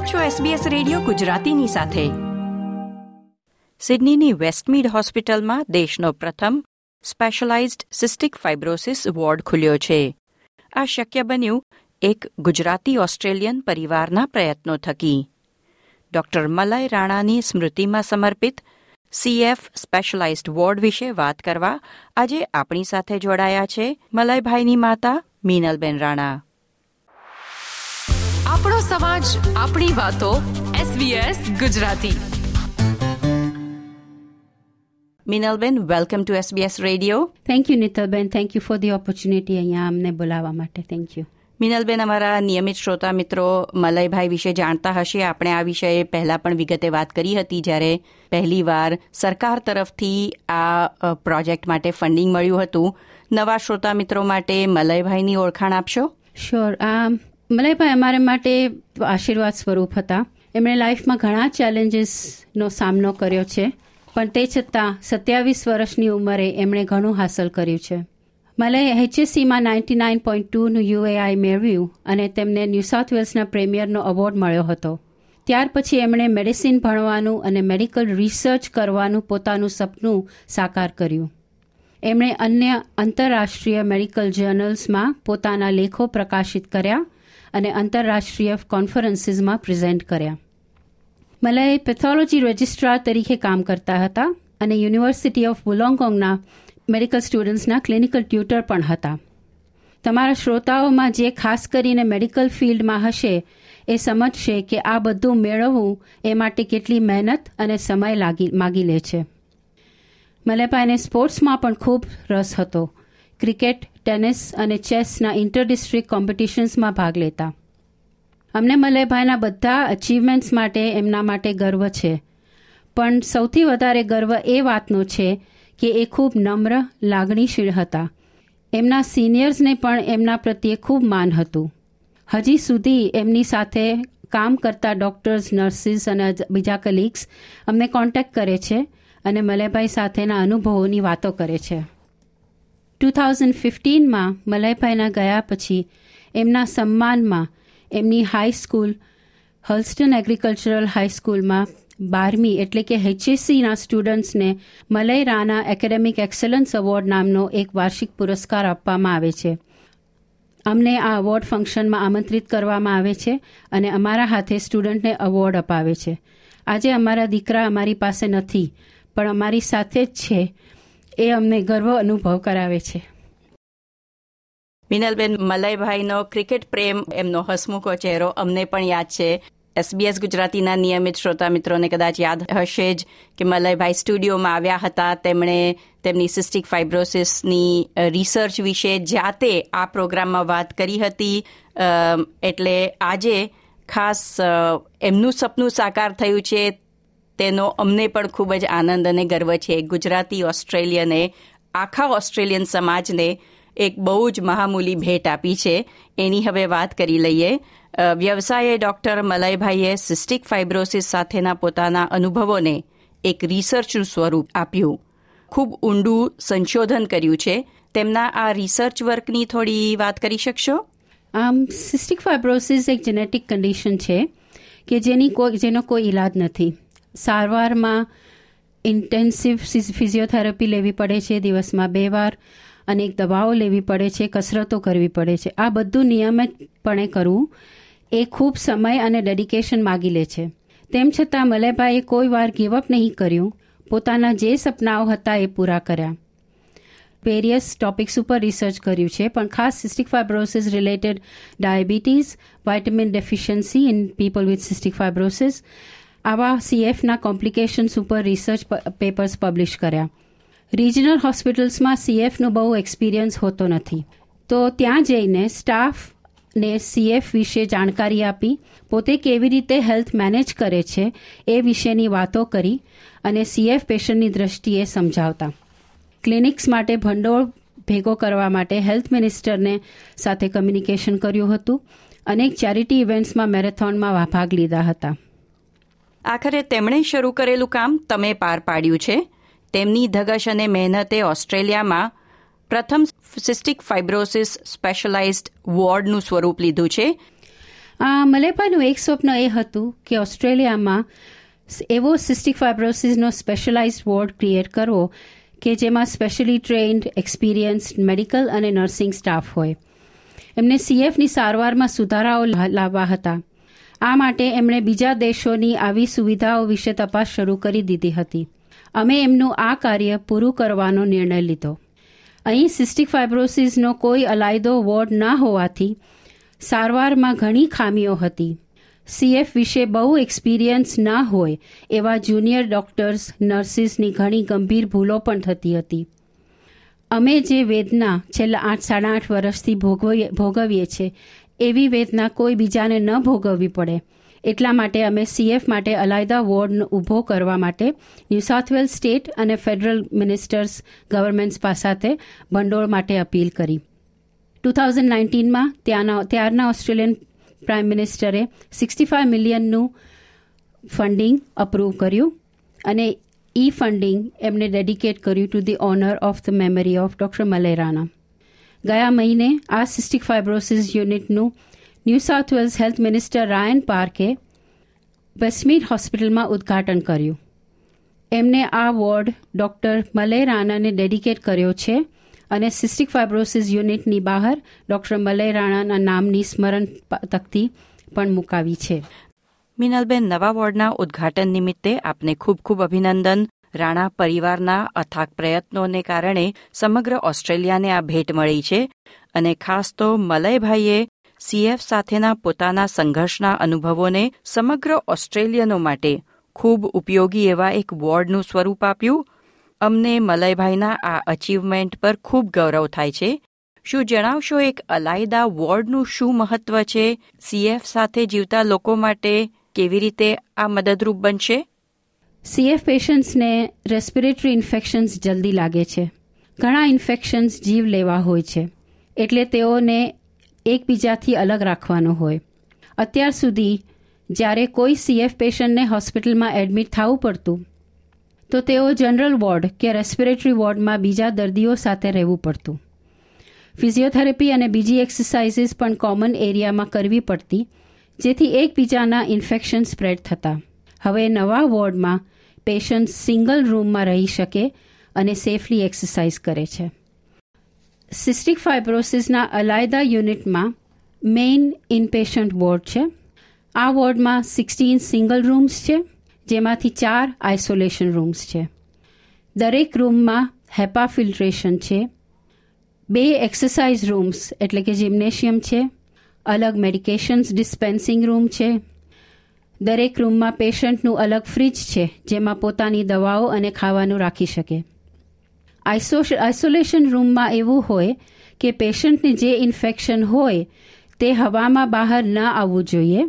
આપ છો SBS radio ગુજરાતીની સાથે. સિડનીની વેસ્ટમીડ હોસ્પિટલમાં દેશનો પ્રથમ સ્પેશિયલાઇઝ્ડ સિસ્ટિક ફાઇબ્રોસિસ વોર્ડ ખુલ્યો છે. આ શક્ય બન્યું એક ગુજરાતી ઓસ્ટ્રેલિયન પરિવારના પ્રયત્નો થકી. ડોક્ટર મલય રાણાની સ્મૃતિમાં સમર્પિત સીએફ સ્પેશિયલાઇઝ્ડ વોર્ડ વિશે વાત કરવા આજે આપણી સાથે જોડાયા છે મલયભાઈની માતા મીનલબેન રાણા. આપણો સમાજ આપણી વાતો SBS Gujarati. Minalben welcome to SBS radio thank you Nitalben thank you for the opportunity અહીંયા અમને બોલાવવા માટે. થેન્ક યુ મિનલબેન અમારા નિયમિત શ્રોતા મિત્રો મલયભાઈ વિશે જાણતા હશે. આપણે આ વિષયે પહેલા પણ વિગતે વાત કરી હતી જ્યારે પહેલીવાર સરકાર તરફથી આ પ્રોજેક્ટ માટે ફંડિંગ મળ્યું હતું. નવા શ્રોતા મિત્રો માટે મલયભાઈની ઓળખાણ આપશો? શ્યોર આ મલયભાઈ અમારા માટે આશીર્વાદ સ્વરૂપ હતા. એમણે લાઈફમાં ઘણા ચેલેન્જીસનો સામનો કર્યો છે, પણ તે છતાં સત્યાવીસ વર્ષની ઉંમરે એમણે ઘણું હાંસલ કર્યું છે. મલય એચએસસીમાં નાઇન્ટી નાઇન પોઈન્ટ ટુનું યુએઆઈ મેળવ્યું અને તેમને ન્યૂ સાઉથ વેલ્સના પ્રેમિયરનો એવોર્ડ મળ્યો હતો. ત્યાર પછી એમણે મેડિસિન ભણવાનું અને મેડિકલ રિસર્ચ કરવાનું પોતાનું સપનું સાકાર કર્યું. એમણે અન્ય આંતરરાષ્ટ્રીય મેડિકલ જર્નલ્સમાં પોતાના લેખો પ્રકાશિત કર્યા અને આંતરરાષ્ટ્રીય કોન્ફરન્સીસમાં પ્રેઝેન્ટ કર્યા. મલય પેથોલોજી રજિસ્ટ્રાર તરીકે કામ કરતા હતા અને યુનિવર્સિટી ઓફ વુલોંગોંગના મેડિકલ સ્ટુડન્ટ્સના ક્લિનિકલ ટ્યુટર પણ હતા. તમારા શ્રોતાઓમાં જે ખાસ કરીને મેડિકલ ફિલ્ડમાં હશે એ સમજશે કે આ બધું મેળવવું એ માટે કેટલી મહેનત અને સમય લાગી, માગી લે છે. મલેપાઈને સ્પોર્ટ્સમાં પણ ખૂબ રસ હતો. ક્રિકેટ ટેનિસ અને ચેસના ઇન્ટર ડિસ્ટ્રિક્ટ કોમ્પિટિશન્સમાં ભાગ લેતા. અમને મલયભાઈના બધા અચીવમેન્ટ્સ માટે એમના માટે ગર્વ છે. પણ સૌથી વધારે ગર્વ એ વાતનો છે કે એ ખૂબ નમ્ર, લાગણીશીલ હતા. એમના સિનિયર્સને પણ એમના પ્રત્યે ખૂબ માન હતું. હજી સુધી એમની સાથે કામ કરતા ડૉક્ટર્સ નર્સિસ અને બીજા કલીગ્સ અમને કોન્ટેક્ટ કરે છે અને મલયભાઈ સાથેના અનુભવોની વાતો કરે છે. ટુ થાઉઝન્ડ ફિફ્ટીનમાં મલયભાઈના ગયા પછી એમના સન્માનમાં એમની હાઈસ્કૂલ હલ્સ્ટન એગ્રીકલ્ચરલ હાઈસ્કૂલમાં બારમી એટલે કે એચએસસીના સ્ટુડન્ટ્સને Malay Rana academic excellence award નામનો એક વાર્ષિક પુરસ્કાર આપવામાં આવે છે. અમને આ એવોર્ડ ફંક્શનમાં આમંત્રિત કરવામાં આવે છે અને અમારા હાથે સ્ટુડન્ટને એવોર્ડ અપાવે છે. આજે અમારા દીકરા અમારી પાસે નથી, પણ અમારી સાથે જ છે. એ અમને ગર્વ અનુભવ કરાવે છે. મિનલબેન મલયભાઈનો ક્રિકેટ પ્રેમ, એમનો હસમુખો ચહેરો અમને પણ યાદ છે. એસબીએસ ગુજરાતીના નિયમિત શ્રોતા મિત્રોને કદાચ યાદ હશે જ કે મલયભાઈ સ્ટુડિયોમાં આવ્યા હતા. તેમણે તેમની સિસ્ટિક ફાઇબ્રોસિસની રિસર્ચ વિશે જાતે આ પ્રોગ્રામમાં વાત કરી હતી. એટલે આજે ખાસ એમનું સપનું સાકાર થયું છે. તેનો અમને પણ ખૂબ જ આનંદ અને ગર્વ છે. ગુજરાતી ઓસ્ટ્રેલિયને, આખા ઓસ્ટ્રેલિયન સમાજને એક બહુ જ મહામૂલી ભેટ આપી છે. એની હવે વાત કરી લઈએ. વ્યવસાયે ડોક્ટર મલયભાઈએ સિસ્ટિક ફાઇબ્રોસિસ સાથેના પોતાના અનુભવોને એક રિસર્ચનું સ્વરૂપ આપ્યું. ખૂબ ઊંડું સંશોધન કર્યું છે. તેમના આ રિસર્ચ વર્કની થોડી વાત કરી શકશો? આમ, સિસ્ટિક ફાઇબ્રોસિસ એક જેનેટિક કન્ડિશન છે કે જેની કોઈ, જેનો કોઈ ઈલાજ નથી. સારવારમાં ઇન્ટેન્સિવ ફિઝિયોથેરાપી લેવી પડે છે, દિવસમાં બે વાર અનેક દવાઓ લેવી પડે છે, કસરતો કરવી પડે છે. આ બધું નિયમિતપણે કરવું એ ખૂબ સમય અને ડેડિકેશન માગી લે છે. તેમ છતાં મલયભાઈએ કોઈ વાર ગીવઅપ નહીં કર્યું. પોતાના જે સપનાઓ હતા એ પૂરા કર્યા. વેરિયસ ટોપિક્સ ઉપર રિસર્ચ કર્યું છે, પણ ખાસ cystic fibrosis related diabetes vitamin deficiency in people with cystic fibrosis આવા સીએફના કોમ્પ્લિકેશન્સ ઉપર રિસર્ચ પેપર્સ પબ્લિશ કર્યા. રિજનલ હોસ્પિટલ્સમાં સીએફનો બહુ એક્સપિરિયન્સ હોતો નથી. તો ત્યાં જઈને સ્ટાફ ને સીએફ વિશે જાણકારી આપી, પોતે કેવી રીતે હેલ્થ મેનેજ કરે છે એ વિશેની વાતો કરી અને સીએફ પેશન્ટની દ્રષ્ટિએ સમજાવતા. ક્લિનિક્સ માટે ભંડોળ ભેગો કરવા માટે હેલ્થ મિનિસ્ટરને સાથે કમ્યુનિકેશન કર્યું હતું અનેક ચેરિટી ઇવેન્ટ્સમાં મેરેથોનમાં ભાગ લીધા હતા. આખરે તેમણે શરૂ કરેલું કામ તમે પાર પાડ્યું છે. તેમની ધગશ અને મહેનતે ઓસ્ટ્રેલિયામાં પ્રથમ સિસ્ટિક ફાઇબ્રોસિસ સ્પેશિયલાઇઝ્ડ વોર્ડનું સ્વરૂપ લીધું છે. આ મલેપાનું એક સ્વપ્ન એ હતું કે ઓસ્ટ્રેલિયામાં એવો સિસ્ટિક ફાઇબ્રોસિસનો સ્પેશિયલાઇઝ વોર્ડ ક્રિએટ કરવો કે જેમાં સ્પેશિયલી ટ્રેન્ડ એક્સપિરિયન્સ મેડિકલ અને નર્સિંગ સ્ટાફ હોય. એમને સીએફની સારવારમાં સુધારાઓ લાવવા હતા. આ માટે એમણે બીજા દેશોની આવી સુવિધાઓ વિશે તપાસ શરૂ કરી દીધી હતી. અમે એમનું આ કાર્ય પૂરું કરવાનો નિર્ણય લીધો. અહીં સિસ્ટિક ફાઇબ્રોસિસનો કોઈ અલાયદો વોર્ડ ન હોવાથી સારવારમાં ઘણી ખામીઓ હતી. સીએફ વિશે બહુ એક્સપિરિયન્સ ના હોય એવા જુનિયર ડોક્ટર્સ નર્સિસની ઘણી ગંભીર ભૂલો પણ થતી હતી. અમે જે વેદના છેલ્લા આઠ સાડા આઠ વર્ષથી ભોગવીએ છીએ એવી વેદના કોઈ બીજાને ન ભોગવવી પડે. એટલા માટે અમે સીએફ માટે અલાયદા વોર્ડ ઊભો કરવા માટે ન્યૂ સાઉથ વેલ્સ સ્ટેટ અને ફેડરલ મિનિસ્ટર્સ ગવર્મેન્ટ્સ પાસે ભંડોળ માટે અપીલ કરી. ટુ થાઉઝન્ડ નાઇન્ટીનમાં ત્યાંના, ત્યારના ઓસ્ટ્રેલિયન પ્રાઇમ મિનિસ્ટરે સિક્સટી ફાઇવ મિલિયનનું ફંડિંગ અપ્રૂવ કર્યું અને ઈ ફંડિંગ એમને ડેડિકેટ કર્યું to the honour of the memory of doctor મલેરાના. ગયા મહિને આ સિસ્ટિક ફાઇબ્રોસિસ યુનિટનું New South Wales health minister Ryan પાર્કે Westmead હોસ્પિટલમાં ઉદ્ઘાટન કર્યું. એમને આ વોર્ડ ડોક્ટર મલેરાનાને ડેડિકેટ કર્યો છે અને સિસ્ટિક ફાઇબ્રોસિસ યુનિટની બહાર ડોક્ટર મલય રાણાના નામની સ્મરણ તકતી પણ મુકાવી છે. મિનલબેન, નવા વોર્ડના ઉદ્ઘાટન નિમિત્તે આપને ખૂબ ખૂબ અભિનંદન. રાણા પરિવારના અથાગ પ્રયત્નોને કારણે સમગ્ર ઓસ્ટ્રેલિયાને આ ભેટ મળી છે અને ખાસ તો મલયભાઈએ સીએફ સાથેના પોતાના સંઘર્ષના અનુભવોને સમગ્ર ઓસ્ટ્રેલિયનો માટે ખૂબ ઉપયોગી એવા એક વોર્ડનું સ્વરૂપ આપ્યું. અમને મલયભાઈના આ અચીવમેન્ટ પર ખૂબ ગૌરવ થાય છે. શું જણાવશો એક અલાયદા વોર્ડનું શું મહત્વ છે? સીએફ સાથે જીવતા લોકો માટે કેવી રીતે આ મદદરૂપ બનશે? સીએફ પેશન્ટ્સને રેસ્પિરેટરી ઇન્ફેક્શન્સ જલ્દી લાગે છે. ઘણા ઇન્ફેક્શન્સ જીવ લેવા હોય છે. એટલે તેઓને એકબીજાથી અલગ રાખવાનો હોય. અત્યાર સુધી જ્યારે કોઈ સીએફ પેશન્ટને હોસ્પિટલમાં એડમિટ થવું પડતું, તો તેઓ જનરલ વોર્ડ કે રેસ્પિરેટરી વોર્ડમાં બીજા દર્દીઓ સાથે રહેવું પડતું. ફિઝિયોથેરાપી અને બીજી એક્સરસાઇઝીસ પણ કોમન એરિયામાં કરવી પડતી, જેથી એકબીજાના ઇન્ફેક્શન સ્પ્રેડ થતા. હવે નવા વોર્ડમાં પેશન્ટ સિંગલ રૂમમાં રહી શકે અને સેફલી એક્સરસાઇઝ કરે છે. સિસ્ટિક ફાઇબ્રોસિસના અલાયદા યુનિટમાં મેઇન ઇનપેશન્ટ વોર્ડ છે. આ વોર્ડમાં સિક્સટીન સિંગલ રૂમ્સ છે, જેમાંથી ચાર આઇસોલેશન રૂમ્સ છે. દરેક રૂમમાં હેપા ફિલ્ટ્રેશન છે. બે એક્સરસાઇઝ રૂમ્સ, એટલે કે જિમ્નેશિયમ છે, અલગ મેડિકેશન્સ ડિસ્પેન્સિંગ રૂમ છે દરેક રૂમમાં પેશન્ટનું અલગ ફ્રીજ છે, જેમાં પોતાની દવાઓ અને ખાવાનું રાખી શકે. આઇસોલેશન રૂમમાં એવું હોય કે પેશન્ટને જે ઇન્ફેક્શન હોય, તે હવામાં બહાર ન આવવું જોઈએ.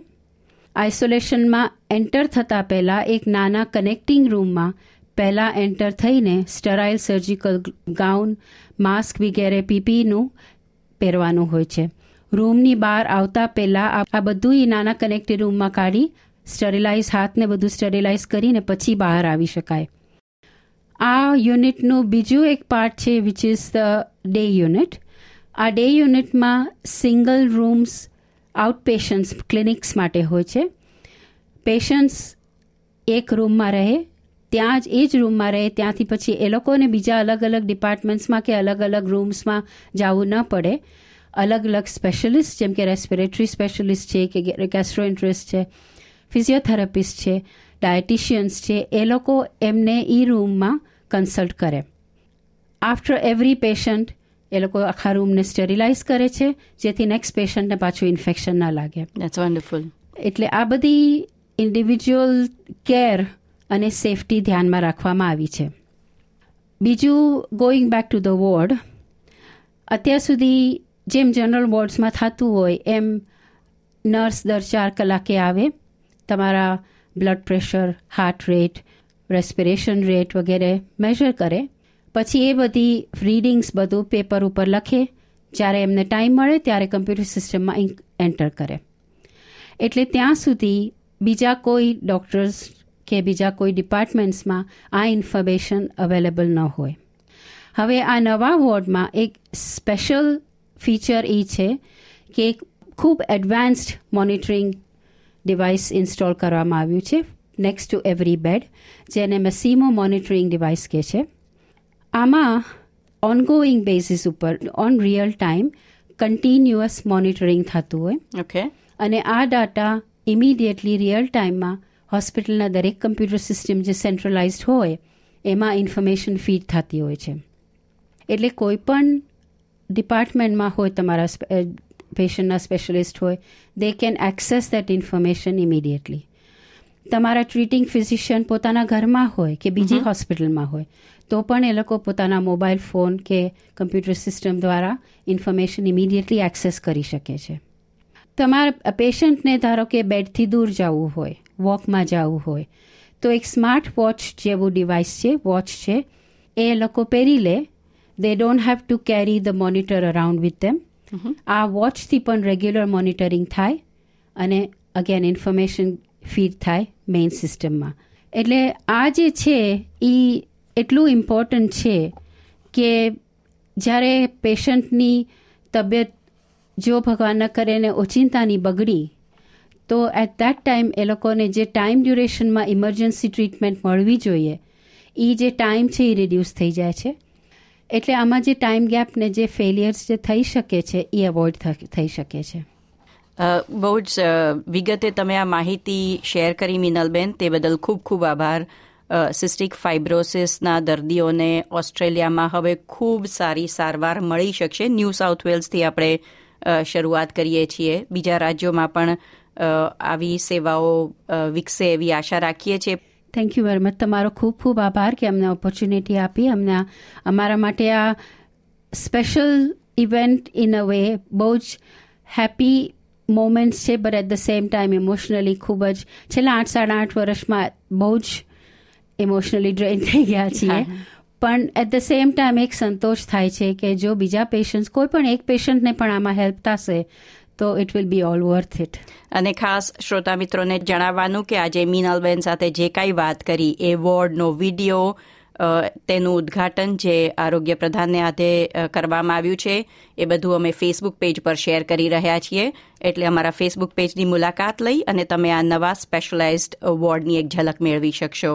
આઇસોલેશનમાં એન્ટર થતાં પહેલાં એક નાના કનેક્ટિંગ રૂમમાં પહેલાં એન્ટર થઈને સ્ટરાઇલ સર્જિકલ ગાઉન, માસ્ક વગેરે પીપીનું પહેરવાનું હોય છે. રૂમની બહાર આવતા પહેલાં આ બધું નાના કનેક્ટિંગ રૂમમાં કાઢી સ્ટરીલાઇઝ હાથને બધું સ્ટરીલાઇઝ કરીને પછી બહાર આવી શકાય. આ યુનિટનું બીજું એક પાર્ટ છે which is the day unit આ ડે યુનિટમાં single rooms out patients clinics માટે હોય છે. પેશન્ટ્સ એક રૂમમાં રહે, ત્યાં જ એ જ રૂમમાં રહે, ત્યાંથી પછી એ લોકોને બીજા અલગ અલગ ડિપાર્ટમેન્ટ્સમાં કે અલગ અલગ રૂમ્સમાં જવું ન પડે. અલગ અલગ સ્પેશિયલિસ્ટ જેમ કે રેસ્પિરેટરી સ્પેશિયલિસ્ટ છે, કે ગેસ્ટ્રોઇન્ટ્રિસ્ટ છે ફિઝિયોથેરાપિસ્ટ છે ડાયટિશિયન્સ છે એ લોકો એમને એ રૂમમાં કન્સલ્ટ કરે. આફ્ટર એવરી પેશન્ટ એ લોકો આખા રૂમને સ્ટેરિલાઇઝ કરે છે જેથી નેક્સ્ટ પેશન્ટને પાછું ઇન્ફેક્શન ના લાગે. વન્ડરફુલ એટલે આ બધી ઇન્ડિવિજ્યુઅલ કેર અને સેફટી ધ્યાનમાં રાખવામાં આવી છે. બીજું going back to the ward અત્યાર સુધી જેમ જનરલ વોર્ડ્સમાં થતું હોય એમ નર્સ દર ચાર કલાકે આવે તમારા blood pressure heart rate respiration rate વગેરે મેઝર કરે. પછી એ બધી રીડિંગ્સ બધું પેપર ઉપર લખે. જ્યારે એમને ટાઈમ મળે ત્યારે કમ્પ્યુટર સિસ્ટમમાં એન્ટર કરે. એટલે ત્યાં સુધી બીજા કોઈ ડૉક્ટર્સ કે બીજા કોઈ ડિપાર્ટમેન્ટ્સમાં આ ઇન્ફોર્મેશન અવેલેબલ ન હોય. હવે આ નવા વોર્ડમાં એક સ્પેશિયલ ફીચર એ છે કે ખૂબ એડવાન્સ્ડ મોનિટરિંગ ડિવાઇસ ઇન્સ્ટોલ કરવામાં આવ્યું છે નેક્સ્ટ ટુ એવરી બેડ જેને મેસીમો મોનિટરિંગ ડિવાઇસ કહે છે. આમાં ઓનગોઈંગ બેઝિસ ઉપર on real time continuous monitoring થતું હોય. ઓકે અને આ ડાટા ઇમિડિયેટલી રિયલ ટાઈમમાં હોસ્પિટલના દરેક કમ્પ્યુટર સિસ્ટમ જે સેન્ટ્રલાઇઝડ હોય એમાં ઇન્ફોર્મેશન ફીડ થતી હોય છે. એટલે કોઈ પણ ડિપાર્ટમેન્ટમાં હોય તમારા પેશન્ટના સ્પેશિયલિસ્ટ હોય they can access that information immediately તમારા ટ્રીટિંગ ફિઝિશિયન પોતાના ઘરમાં હોય કે બીજી હોસ્પિટલમાં હોય તો પણ એ લોકો પોતાના મોબાઈલ ફોન કે કમ્પ્યુટર સિસ્ટમ દ્વારા ઇન્ફોર્મેશન ઇમિડિયેટલી એક્સેસ કરી શકે છે. તમારા પેશન્ટને ધારો કે બેડથી દૂર જવું હોય વોકમાં જવું હોય તો એક સ્માર્ટ વોચ જેવું ડિવાઇસ છે વોચ છે એ લોકો પહેરી લે. They don't have to carry the monitor around with them આ વોચથી પણ રેગ્યુલર મોનિટરિંગ થાય અને અગેન ઇન્ફોર્મેશન ફીડ થાય મેઇન સિસ્ટમમાં એટલે આ જે છે એ એટલું ઇમ્પોર્ટન્ટ છે કે જ્યારે પેશન્ટની તબિયત, જો ભગવાન ન કરે ને ઓચિંતાની બગડી, તો એટ દેટ ટાઈમ એ લોકોને જે ટાઈમ ડ્યુરેશનમાં ઇમરજન્સી ટ્રીટમેન્ટ મળવી જોઈએ એ જે ટાઈમ છે એ રિડ્યુસ થઈ જાય છે. એટલે આમાં જે ટાઈમ ગેપ ને જે ફેલિયર્સ જે થઈ શકે છે, એ અવોઇડ થઈ શકે છે. બહુ જ વિગતે તમે આ માહિતી શેર કરી મિનલબેન, તે બદલ ખૂબ ખૂબ આભાર. સિસ્ટિક ફાઇબ્રોસિસના દર્દીઓને ઓસ્ટ્રેલિયામાં હવે ખૂબ સારી સારવાર મળી શકશે. ન્યૂ સાઉથ વેલ્સથી આપણે શરૂઆત કરીએ છીએ. બીજા રાજ્યોમાં પણ આવી સેવાઓ વિકસે એવી આશા રાખીએ છીએ. થેન્ક યુ વેરી મચ તમારો ખૂબ ખૂબ આભાર કે અમને ઓપોર્ચ્યુનિટી આપી. અમને અમારા માટે આ special event in a way બહુ જ હેપી મોમેન્ટ્સ છે but at the same time emotionally ખૂબ જ છેલ્લા આઠ સાડા આઠ વર્ષમાં બહુ જ ઇમોશનલી ડ્રેન થઈ ગયા છીએ. પણ એટ ધ સેમ ટાઈમ એક સંતોષ થાય છે કે જો બીજા પેશન્ટ કોઈ પણ એક પેશન્ટને પણ આમાં હેલ્પ થશે તો it will be all worth it અને ખાસ શ્રોતા મિત્રોને જણાવવાનું કે આજે મીનલબેન સાથે જે કાંઈ વાત કરી એ વોર્ડનો વીડિયો તેનું ઉદ્ઘાટન જે આરોગ્ય પ્રધાનને હાથે કરવામાં આવ્યું છે, એ બધું અમે ફેસબુક પેજ પર શેર કરી રહ્યા છીએ. એટલે અમારા ફેસબુક પેજની મુલાકાત લઈ અને તમે આ નવા સ્પેશિયલાઇઝડ વોર્ડની એક ઝલક મેળવી શકશો.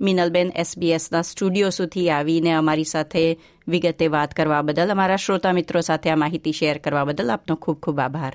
મિનલબેન એસબીએસના સ્ટુડિયો સુધી આવીને અમારી સાથે વિગતે વાત કરવા બદલ, અમારા શ્રોતા મિત્રો સાથે આ માહિતી શેર કરવા બદલ આપનો ખૂબ ખૂબ આભાર.